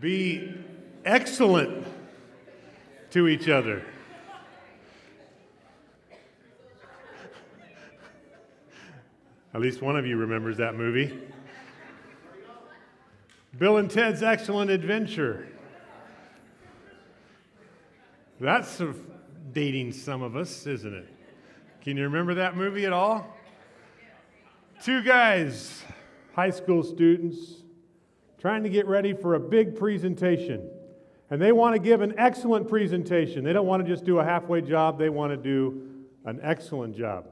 Be excellent to each other. At least one of you remembers that movie. Bill and Ted's Excellent Adventure. That's dating some of us, isn't it? Can you remember that movie at all? Two guys, high school students, trying to get ready for a big presentation. And they want to give an excellent presentation. They don't want to just do a halfway job, they want to do an excellent job.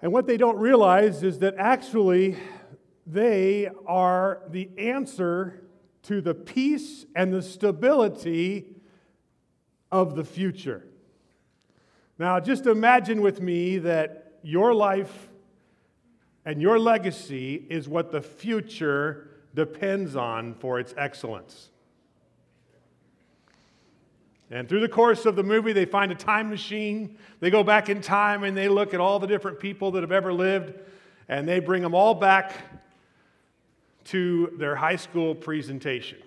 And what they don't realize is that actually they are the answer to the peace and the stability of the future. Now, just imagine with me that your life and your legacy is what the future depends on for its excellence. And through the course of the movie, they find a time machine. They go back in time and they look at all the different people that have ever lived, and they bring them all back to their high school presentation.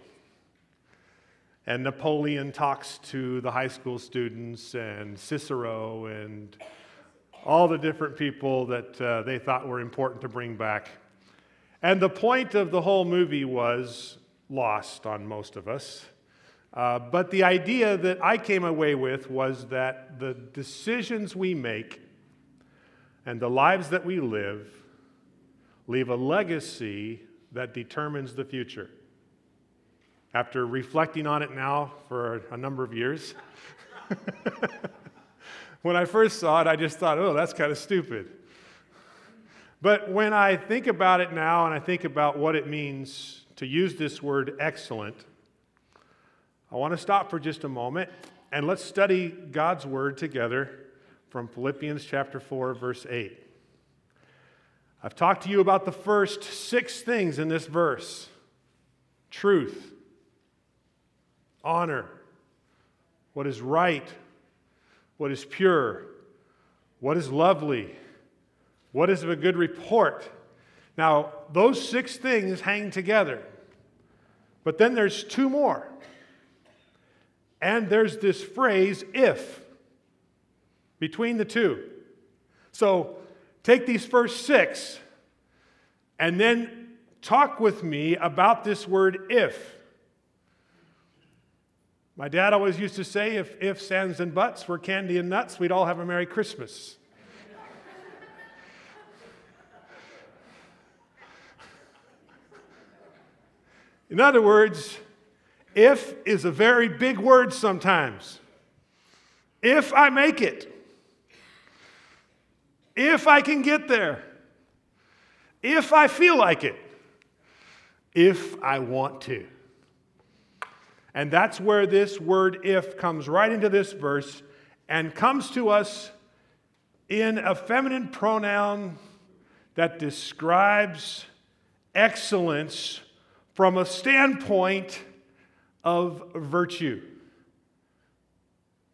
And Napoleon talks to the high school students, and Cicero, and all the different people that uh, they thought were important to bring back. And the point of the whole movie was lost on most of us. Uh, but the idea that I came away with was that the decisions we make and the lives that we live leave a legacy that determines the future. After reflecting on it now for a number of years, when I first saw it, I just thought, oh, that's kind of stupid. But when I think about it now and I think about what it means to use this word excellent, I want to stop for just a moment and let's study God's word together from Philippians chapter 4, verse 8. I've talked to you about the first six things in this verse truth, honor, what is right, what is pure, what is lovely, what is of a good report. Now, those six things hang together. But then there's two more. And there's this phrase, if, between the two. So take these first six and then talk with me about this word if. My dad always used to say if ifs, ands, and buts were candy and nuts, we'd all have a Merry Christmas. In other words, if is a very big word sometimes. If I make it, if I can get there, if I feel like it, if I want to. And that's where this word if comes right into this verse and comes to us in a feminine pronoun that describes excellence from a standpoint of virtue.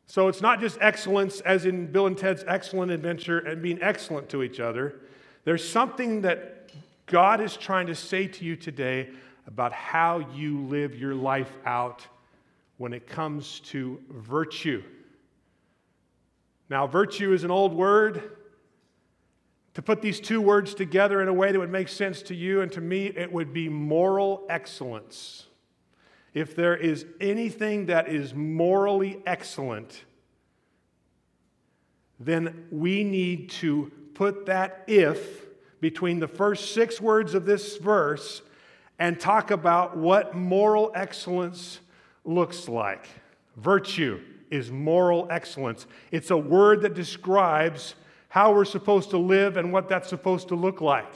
So it's not just excellence, as in Bill and Ted's excellent adventure and being excellent to each other. There's something that God is trying to say to you today about how you live your life out when it comes to virtue. Now, virtue is an old word. To put these two words together in a way that would make sense to you and to me, it would be moral excellence. If there is anything that is morally excellent, then we need to put that if between the first six words of this verse and talk about what moral excellence looks like. Virtue is moral excellence. It's a word that describes how we're supposed to live and what that's supposed to look like.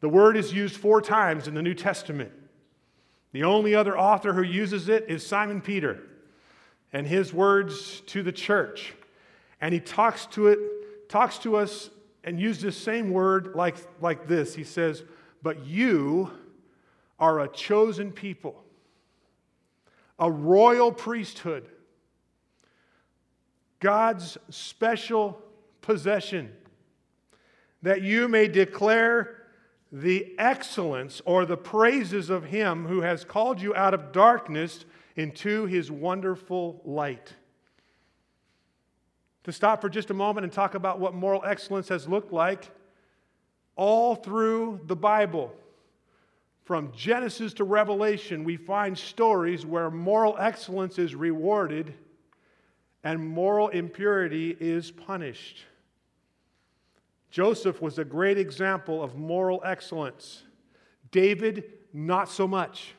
The word is used four times in the New Testament. The only other author who uses it is Simon Peter and his words to the church. And he talks to it, talks to us and uses this same word like, like this. He says, But you are a chosen people, a royal priesthood, God's special possession, that you may declare the excellence or the praises of Him who has called you out of darkness into His wonderful light. To stop for just a moment and talk about what moral excellence has looked like all through the Bible. From Genesis to Revelation, we find stories where moral excellence is rewarded and moral impurity is punished. Joseph was a great example of moral excellence. David, not so much.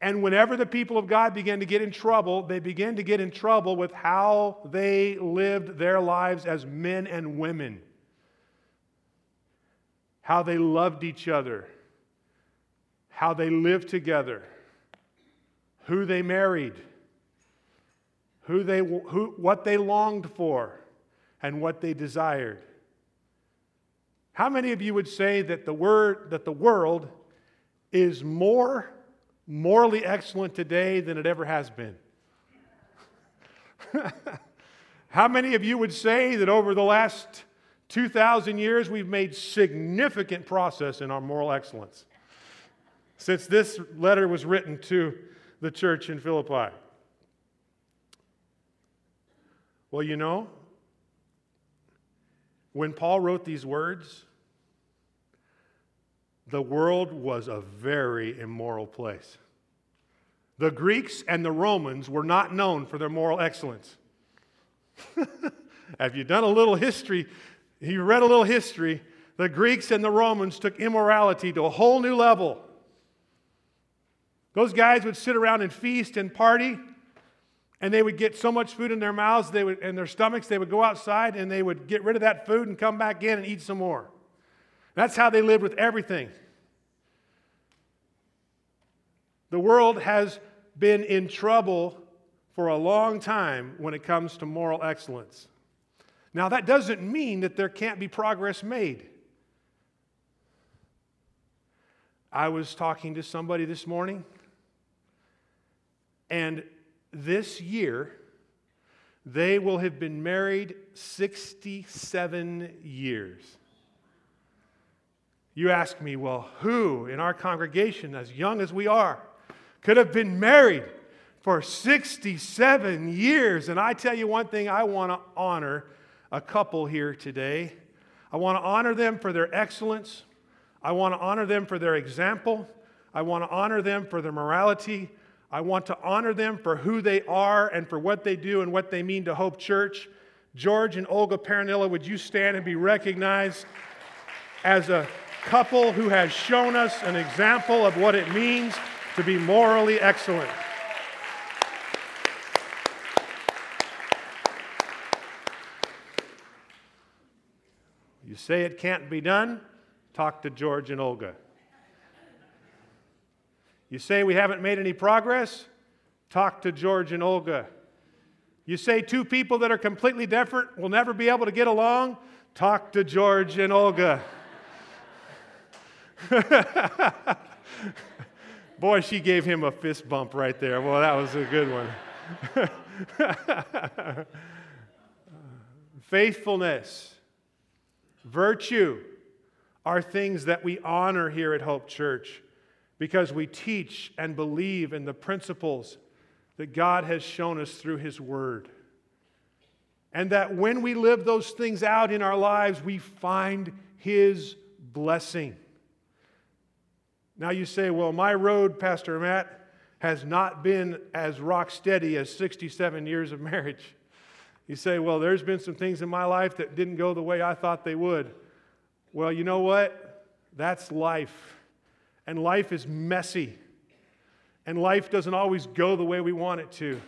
And whenever the people of God began to get in trouble, they began to get in trouble with how they lived their lives as men and women, how they loved each other, how they lived together, who they married, who they, who, what they longed for, and what they desired. How many of you would say that the word that the world is more morally excellent today than it ever has been? How many of you would say that over the last 2,000 years we've made significant progress in our moral excellence? since this letter was written to the church in Philippi? Well, you know, when Paul wrote these words, the world was a very immoral place. The Greeks and the Romans were not known for their moral excellence. Have you done a little history? You read a little history. The Greeks and the Romans took immorality to a whole new level. Those guys would sit around and feast and party, and they would get so much food in their mouths they would, and their stomachs, they would go outside and they would get rid of that food and come back in and eat some more. That's how they lived with everything. The world has been in trouble for a long time when it comes to moral excellence. Now, that doesn't mean that there can't be progress made. I was talking to somebody this morning and this year, they will have been married 67 years. You ask me, well, who in our congregation, as young as we are, could have been married for 67 years? And I tell you one thing, I want to honor a couple here today. I want to honor them for their excellence. I want to honor them for their example. I want to honor them for their morality. I want to honor them for who they are and for what they do and what they mean to Hope Church. George and Olga Paranilla, would you stand and be recognized as a couple who has shown us an example of what it means to be morally excellent? Say it can't be done? Talk to George and Olga. You say we haven't made any progress? Talk to George and Olga. You say two people that are completely different will never be able to get along? Talk to George and Olga. Boy, she gave him a fist bump right there. Well, that was a good one. Faithfulness, virtue are things that we honor here at Hope Church because we teach and believe in the principles that God has shown us through His Word. And that when we live those things out in our lives, we find His blessing. Now you say, well, my road, Pastor Matt, has not been as rock steady as 67 years of marriage. You say, well, there's been some things in my life that didn't go the way I thought they would. Well, you know what? That's life. And life is messy. And life doesn't always go the way we want it to.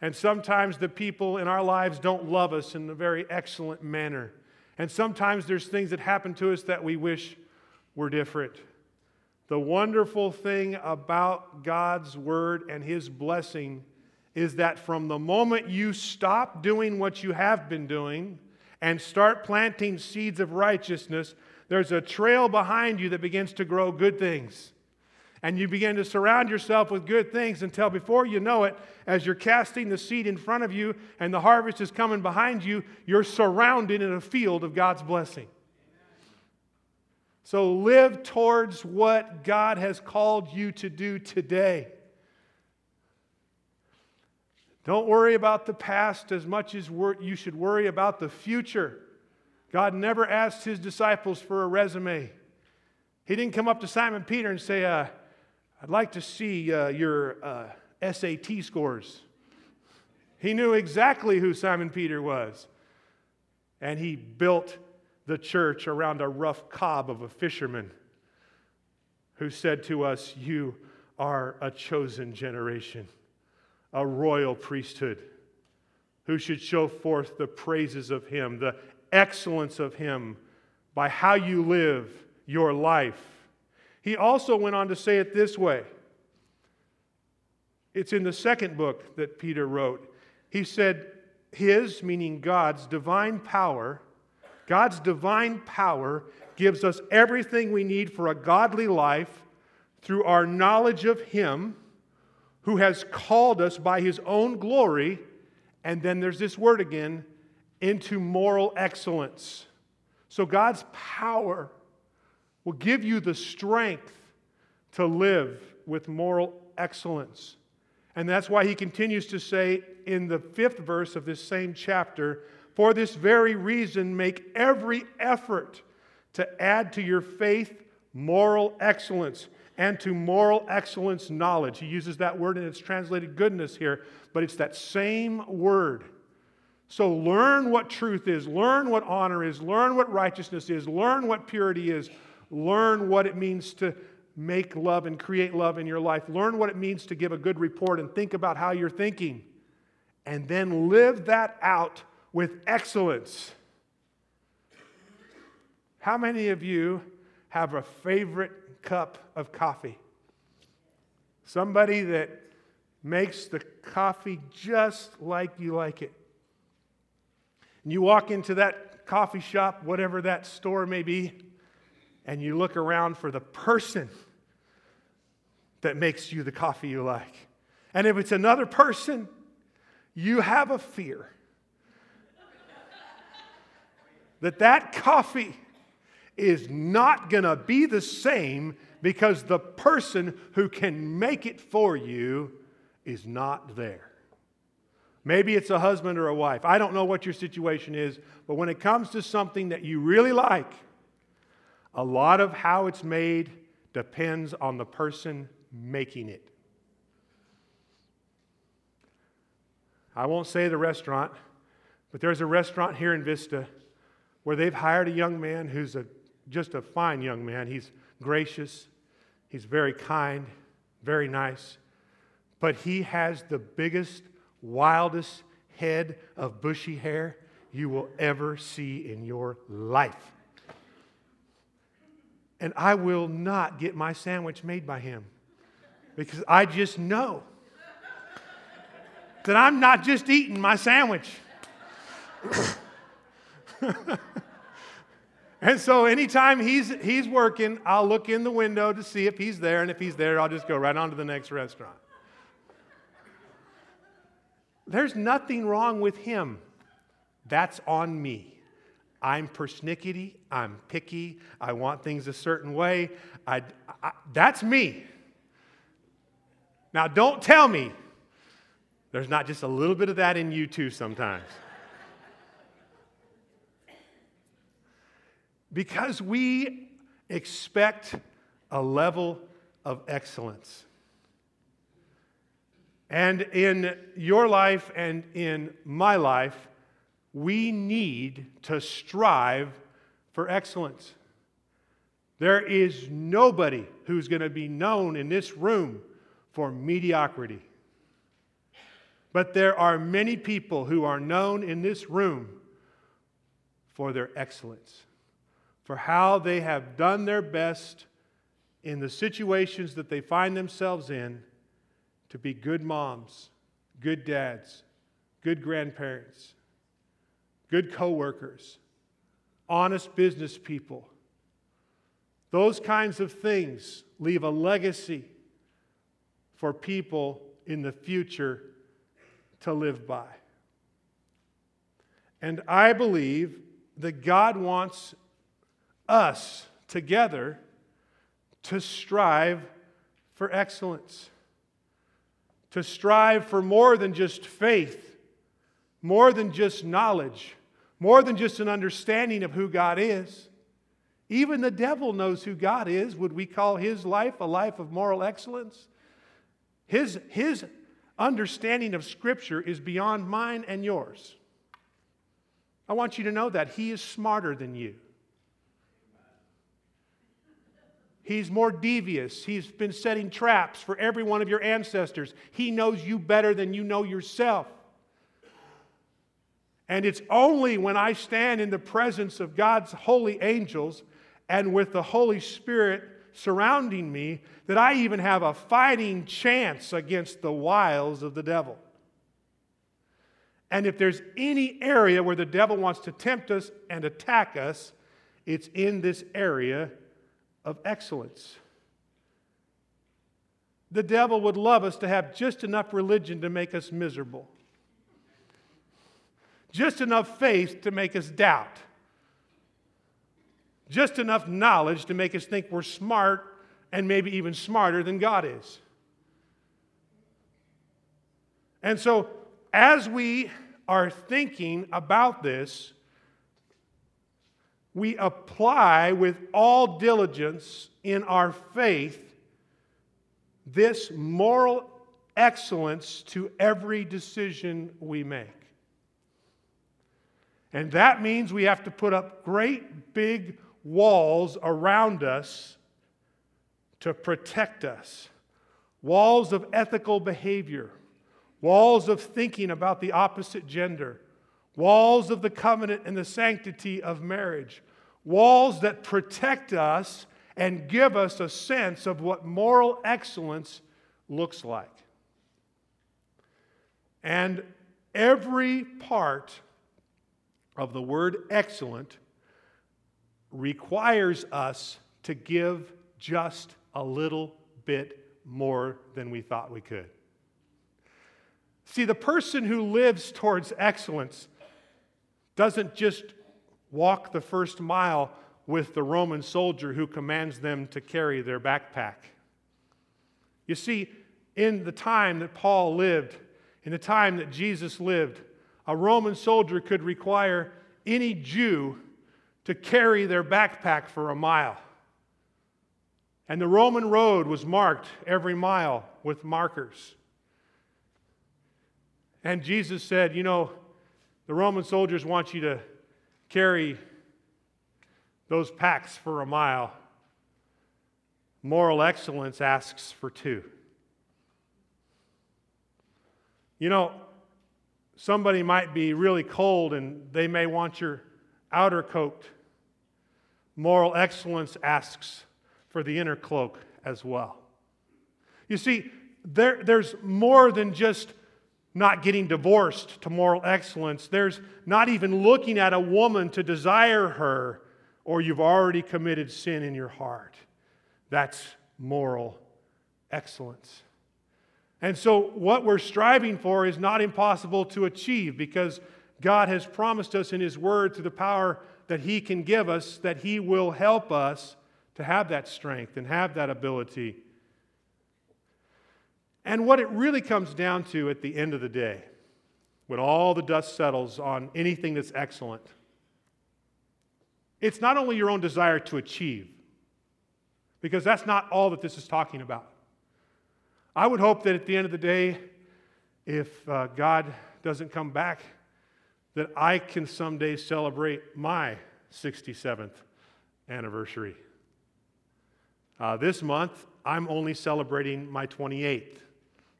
And sometimes the people in our lives don't love us in a very excellent manner. And sometimes there's things that happen to us that we wish were different. The wonderful thing about God's word and his blessing is that from the moment you stop doing what you have been doing and start planting seeds of righteousness, there's a trail behind you that begins to grow good things. And you begin to surround yourself with good things until before you know it, as you're casting the seed in front of you and the harvest is coming behind you, you're surrounded in a field of God's blessing. So live towards what God has called you to do today. Don't worry about the past as much as you should worry about the future. God never asked his disciples for a resume. He didn't come up to Simon Peter and say, uh, I'd like to see uh, your uh, SAT scores. He knew exactly who Simon Peter was. And he built the church around a rough cob of a fisherman who said to us, You are a chosen generation a royal priesthood who should show forth the praises of Him, the excellence of Him by how you live your life. He also went on to say it this way. It's in the second book that Peter wrote. He said, His, meaning God's, divine power, God's divine power gives us everything we need for a godly life through our knowledge of Him who has called us by his own glory, and then there's this word again, into moral excellence. So God's power will give you the strength to live with moral excellence. And that's why he continues to say in the fifth verse of this same chapter, for this very reason, make every effort to add to your faith moral excellence and to moral excellence knowledge. He uses that word and it's translated goodness here, but it's that same word. So learn what truth is, learn what honor is, learn what righteousness is, learn what purity is, learn what it means to make love and create love in your life, learn what it means to give a good report and think about how you're thinking, and then live that out with excellence. How many of you have a favorite cup of coffee. Somebody that makes the coffee just like you like it. And you walk into that coffee shop, whatever that store may be, and you look around for the person that makes you the coffee you like. And if it's another person, you have a fear that that coffee is not going to be the same because the person who can make it for you is not there. Maybe it's a husband or a wife. I don't know what your situation is, but when it comes to something that you really like, a lot of how it's made depends on the person making it. I won't say the restaurant, but there's a restaurant here in Vista where they've hired a young man who's a just a fine young man. He's gracious, he's very kind, very nice. But he has the biggest, wildest head of bushy hair you will ever see in your life. And I will not get my sandwich made by him because I just know that I'm not just eating my sandwich. And so anytime he's, he's working, I'll look in the window to see if he's there. And if he's there, I'll just go right on to the next restaurant. There's nothing wrong with him. That's on me. I'm persnickety. I'm picky. I want things a certain way. I, I, that's me. Now, don't tell me there's not just a little bit of that in you too sometimes. Because we expect a level of excellence. And in your life and in my life, we need to strive for excellence. There is nobody who's going to be known in this room for mediocrity. But there are many people who are known in this room for their excellence for how they have done their best in the situations that they find themselves in to be good moms, good dads, good grandparents, good coworkers, honest business people. Those kinds of things leave a legacy for people in the future to live by. And I believe that God wants us together to strive for excellence, to strive for more than just faith, more than just knowledge, more than just an understanding of who God is. Even the devil knows who God is. Would we call his life a life of moral excellence? His, his understanding of Scripture is beyond mine and yours. I want you to know that he is smarter than you. He's more devious. He's been setting traps for every one of your ancestors. He knows you better than you know yourself. And it's only when I stand in the presence of God's holy angels and with the Holy Spirit surrounding me that I even have a fighting chance against the wiles of the devil. And if there's any area where the devil wants to tempt us and attack us, it's in this area of excellence. The devil would love us to have just enough religion to make us miserable, just enough faith to make us doubt, just enough knowledge to make us think we're smart and maybe even smarter than God is. And so, as we are thinking about this, we apply with all diligence in our faith this moral excellence to every decision we make. And that means we have to put up great big walls around us to protect us walls of ethical behavior, walls of thinking about the opposite gender walls of the covenant and the sanctity of marriage, walls that protect us and give us a sense of what moral excellence looks like. And every part of the word excellent requires us to give just a little bit more than we thought we could. See, the person who lives towards excellence doesn't just walk the first mile with the Roman soldier who commands them to carry their backpack. You see, in the time that Paul lived, in the time that Jesus lived, a Roman soldier could require any Jew to carry their backpack for a mile. And the Roman road was marked every mile with markers. And Jesus said, You know, the Roman soldiers want you to carry those packs for a mile. Moral excellence asks for two. You know, somebody might be really cold and they may want your outer coat. Moral excellence asks for the inner cloak as well. You see, there, there's more than just not getting divorced to moral excellence. There's not even looking at a woman to desire her, or you've already committed sin in your heart. That's moral excellence. And so, what we're striving for is not impossible to achieve because God has promised us in His Word through the power that He can give us that He will help us to have that strength and have that ability and what it really comes down to at the end of the day, when all the dust settles on anything that's excellent, it's not only your own desire to achieve, because that's not all that this is talking about. I would hope that at the end of the day, if uh, God doesn't come back, that I can someday celebrate my 67th anniversary. Uh, this month, I'm only celebrating my 28th.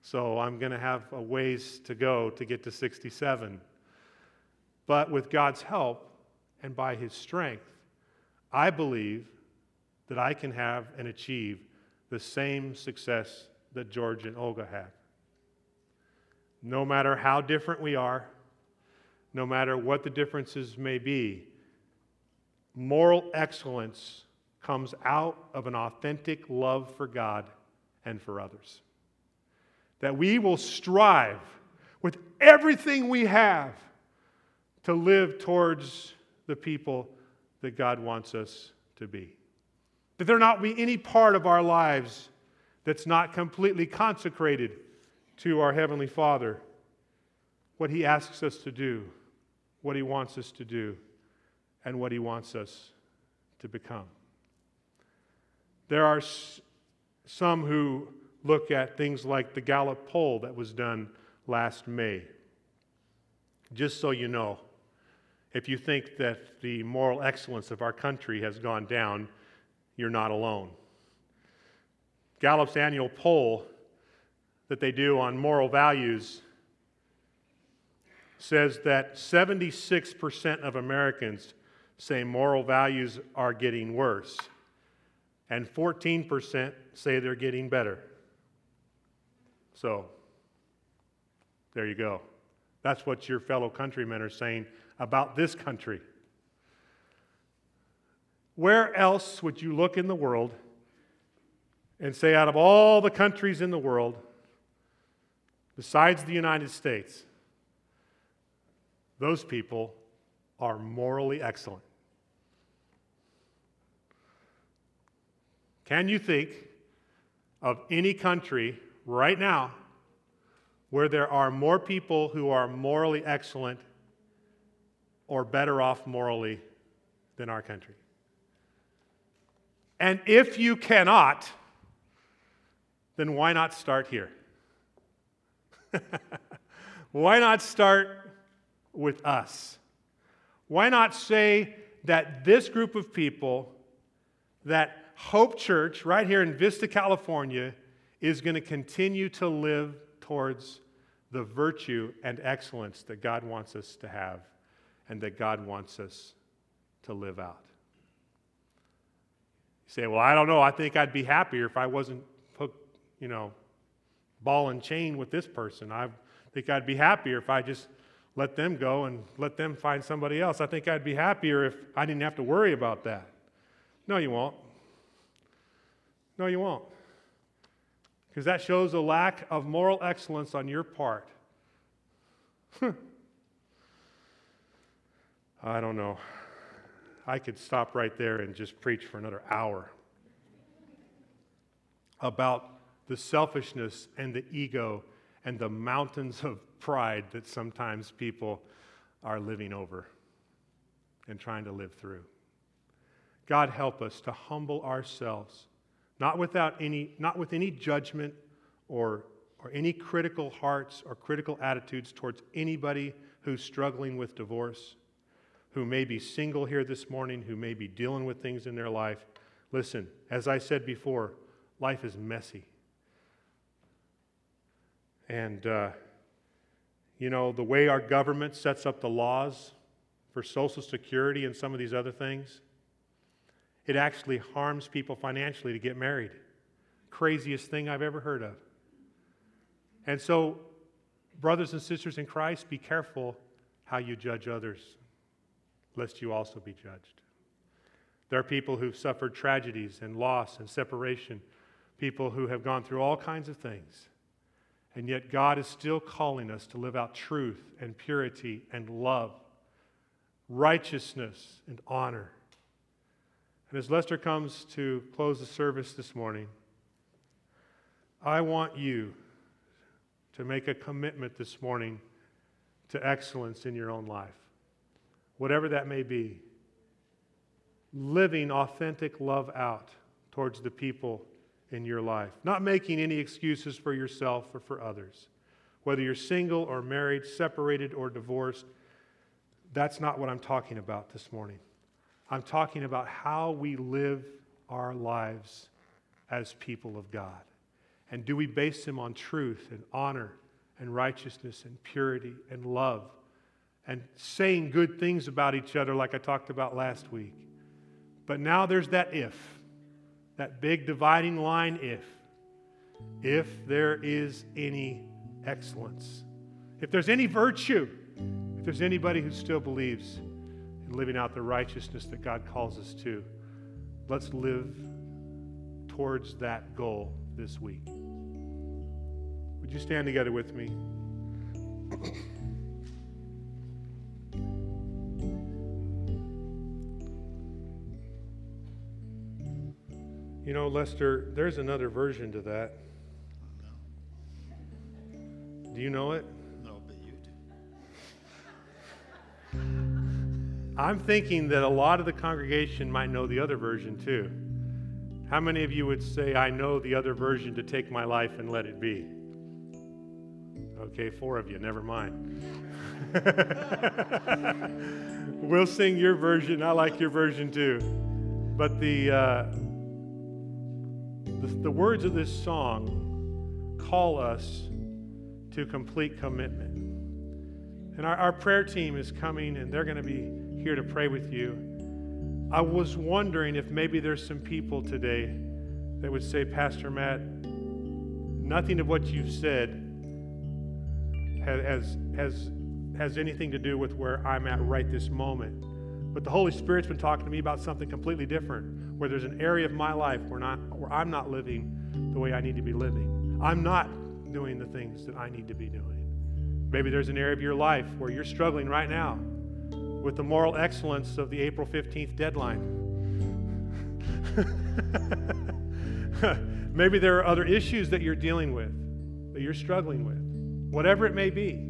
So I'm going to have a ways to go to get to 67. But with God's help and by His strength, I believe that I can have and achieve the same success that George and Olga had. No matter how different we are, no matter what the differences may be, moral excellence comes out of an authentic love for God and for others that we will strive with everything we have to live towards the people that God wants us to be. That there not be any part of our lives that's not completely consecrated to our Heavenly Father, what He asks us to do, what He wants us to do, and what He wants us to become. There are some who look at things like the Gallup poll that was done last May. Just so you know, if you think that the moral excellence of our country has gone down, you're not alone. Gallup's annual poll that they do on moral values says that 76% of Americans say moral values are getting worse, and 14% say they're getting better. So, there you go. That's what your fellow countrymen are saying about this country. Where else would you look in the world and say, out of all the countries in the world, besides the United States, those people are morally excellent? Can you think of any country right now where there are more people who are morally excellent or better off morally than our country? And if you cannot, then why not start here? why not start with us? Why not say that this group of people, that Hope Church right here in Vista, California, is going to continue to live towards the virtue and excellence that God wants us to have and that God wants us to live out? You say, well, I don't know. I think I'd be happier if I wasn't you know, ball and chain with this person. I think I'd be happier if I just let them go and let them find somebody else. I think I'd be happier if I didn't have to worry about that. No, you won't. No, you won't. Because that shows a lack of moral excellence on your part. I don't know. I could stop right there and just preach for another hour about the selfishness and the ego and the mountains of pride that sometimes people are living over and trying to live through. God help us to humble ourselves, not without any, not with any judgment or, or any critical hearts or critical attitudes towards anybody who's struggling with divorce who may be single here this morning, who may be dealing with things in their life. Listen, as I said before, life is messy. And, uh, you know, the way our government sets up the laws for Social Security and some of these other things, it actually harms people financially to get married. Craziest thing I've ever heard of. And so, brothers and sisters in Christ, be careful how you judge others lest you also be judged. There are people who've suffered tragedies and loss and separation, people who have gone through all kinds of things. And yet, God is still calling us to live out truth and purity and love, righteousness and honor. And as Lester comes to close the service this morning, I want you to make a commitment this morning to excellence in your own life whatever that may be, living authentic love out towards the people in your life, not making any excuses for yourself or for others. Whether you're single or married, separated or divorced, that's not what I'm talking about this morning. I'm talking about how we live our lives as people of God. And do we base them on truth and honor and righteousness and purity and love? and saying good things about each other, like I talked about last week. But now there's that if, that big dividing line if. If there is any excellence, if there's any virtue, if there's anybody who still believes in living out the righteousness that God calls us to, let's live towards that goal this week. Would you stand together with me? You know, Lester, there's another version to that. Do you know it? I'm thinking that a lot of the congregation might know the other version too. How many of you would say, I know the other version to take my life and let it be? Okay, four of you, never mind. we'll sing your version. I like your version too. But the, uh, the, the words of this song call us to complete commitment. And our, our prayer team is coming and they're going to be here to pray with you. I was wondering if maybe there's some people today that would say, Pastor Matt, nothing of what you've said has, has, has anything to do with where I'm at right this moment. But the Holy Spirit's been talking to me about something completely different, where there's an area of my life where, not, where I'm not living the way I need to be living. I'm not doing the things that I need to be doing. Maybe there's an area of your life where you're struggling right now with the moral excellence of the April 15th deadline. Maybe there are other issues that you're dealing with, that you're struggling with, whatever it may be.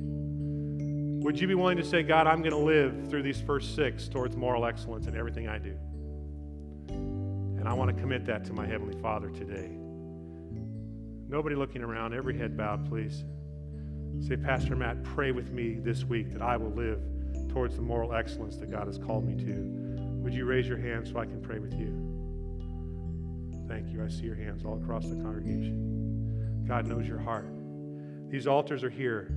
Would you be willing to say, God, I'm going to live through these first six towards moral excellence in everything I do? And I want to commit that to my Heavenly Father today. Nobody looking around, every head bowed, please. Say, Pastor Matt, pray with me this week that I will live towards the moral excellence that God has called me to. Would you raise your hand so I can pray with you? Thank you. I see your hands all across the congregation. God knows your heart. These altars are here.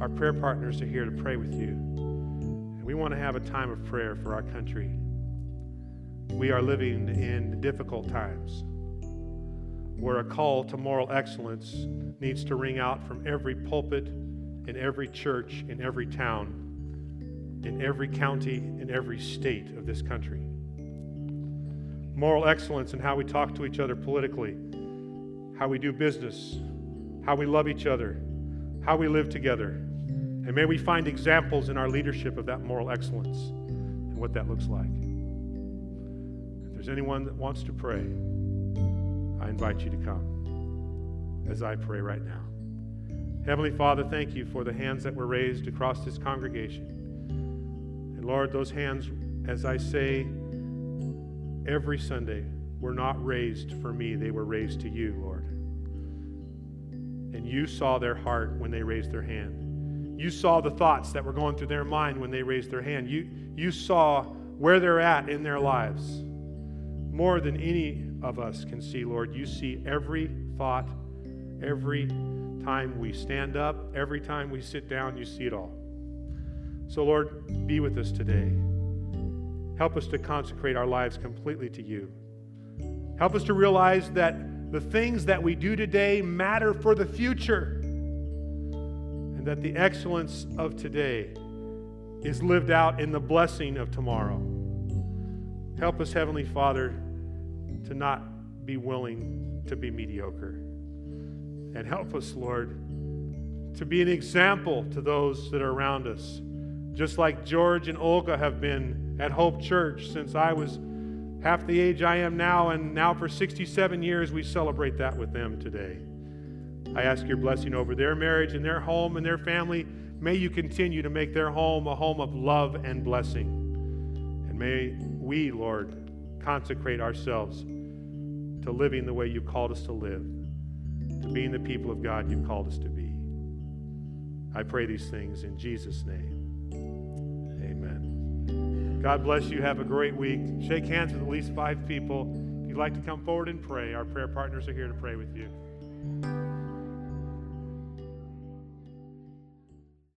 Our prayer partners are here to pray with you. And we want to have a time of prayer for our country. We are living in difficult times where a call to moral excellence needs to ring out from every pulpit in every church in every town in every county, in every state of this country. Moral excellence in how we talk to each other politically, how we do business, how we love each other, how we live together. And may we find examples in our leadership of that moral excellence and what that looks like. If there's anyone that wants to pray, I invite you to come as I pray right now. Heavenly Father, thank you for the hands that were raised across this congregation. And Lord, those hands, as I say every Sunday, were not raised for me, they were raised to you, Lord. And you saw their heart when they raised their hand. You saw the thoughts that were going through their mind when they raised their hand. You, you saw where they're at in their lives. More than any of us can see, Lord. You see every thought, every time we stand up, every time we sit down, you see it all. So, Lord, be with us today. Help us to consecrate our lives completely to you. Help us to realize that the things that we do today matter for the future, and that the excellence of today is lived out in the blessing of tomorrow. Help us, Heavenly Father, to not be willing to be mediocre. And help us, Lord, to be an example to those that are around us just like George and Olga have been at Hope Church since I was half the age I am now, and now for 67 years we celebrate that with them today. I ask your blessing over their marriage and their home and their family. May you continue to make their home a home of love and blessing. And may we, Lord, consecrate ourselves to living the way you've called us to live, to being the people of God you've called us to be. I pray these things in Jesus' name. God bless you. Have a great week. Shake hands with at least five people. If you'd like to come forward and pray, our prayer partners are here to pray with you.